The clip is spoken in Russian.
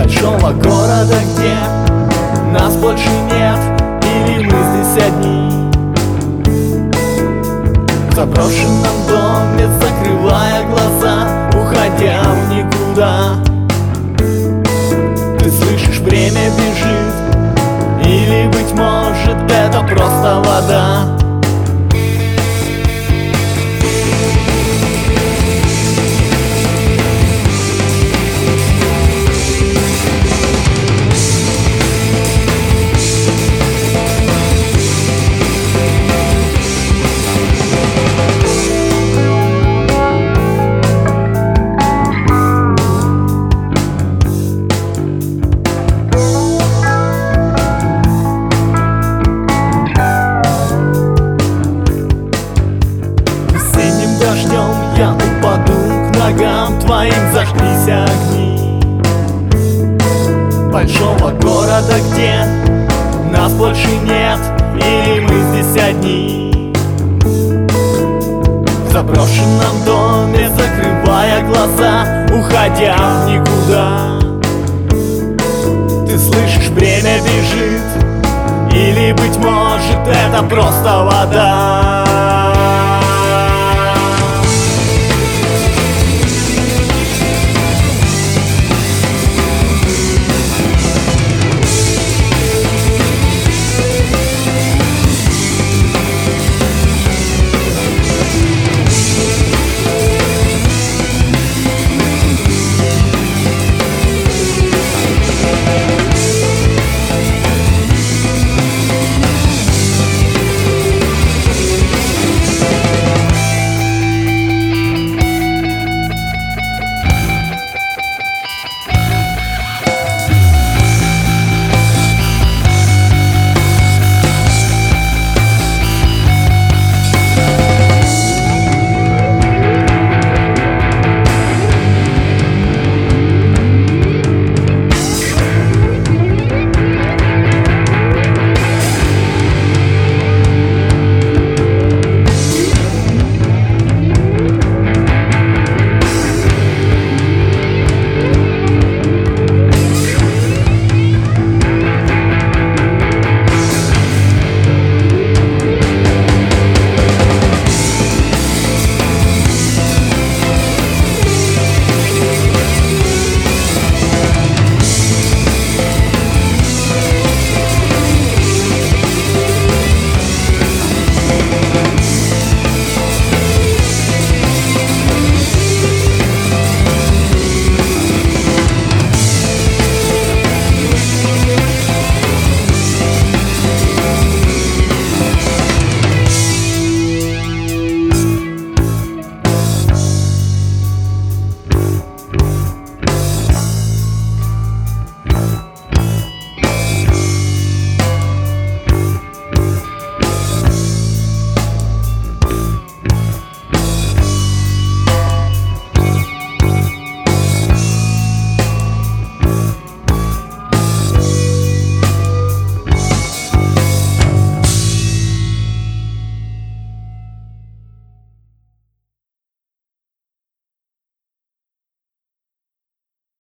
большого города, где нас больше нет Или мы здесь одни? В заброшенном доме, закрывая глаза Уходя в никуда. Ты слышишь, время бежит Или, быть может, это просто вода? Ногам твоим Зажглись огни. Большого города, где нас больше нет Или мы здесь одни? В заброшенном доме, закрывая глаза Уходя в никуда. Ты слышишь, время бежит Или, быть может, это просто вода